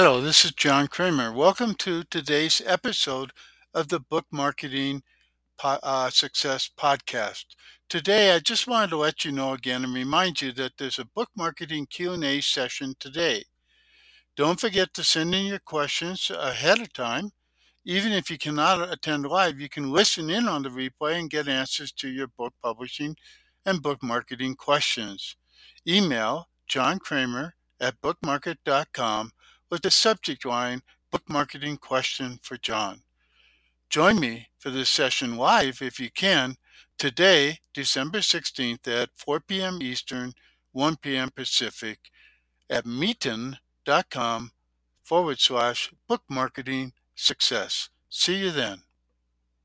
Hello, this is John Kremer. Welcome to today's episode of the Book Marketing po- uh, Success Podcast. Today, I just wanted to let you know again and remind you that there's a book marketing Q&A session today. Don't forget to send in your questions ahead of time. Even if you cannot attend live, you can listen in on the replay and get answers to your book publishing and book marketing questions. Email John Kremer at bookmarket.com with the subject line Book Marketing Question for John. Join me for this session live if you can today, December 16th at 4 p.m. Eastern, 1 p.m. Pacific at meetin.com forward slash book marketing success. See you then.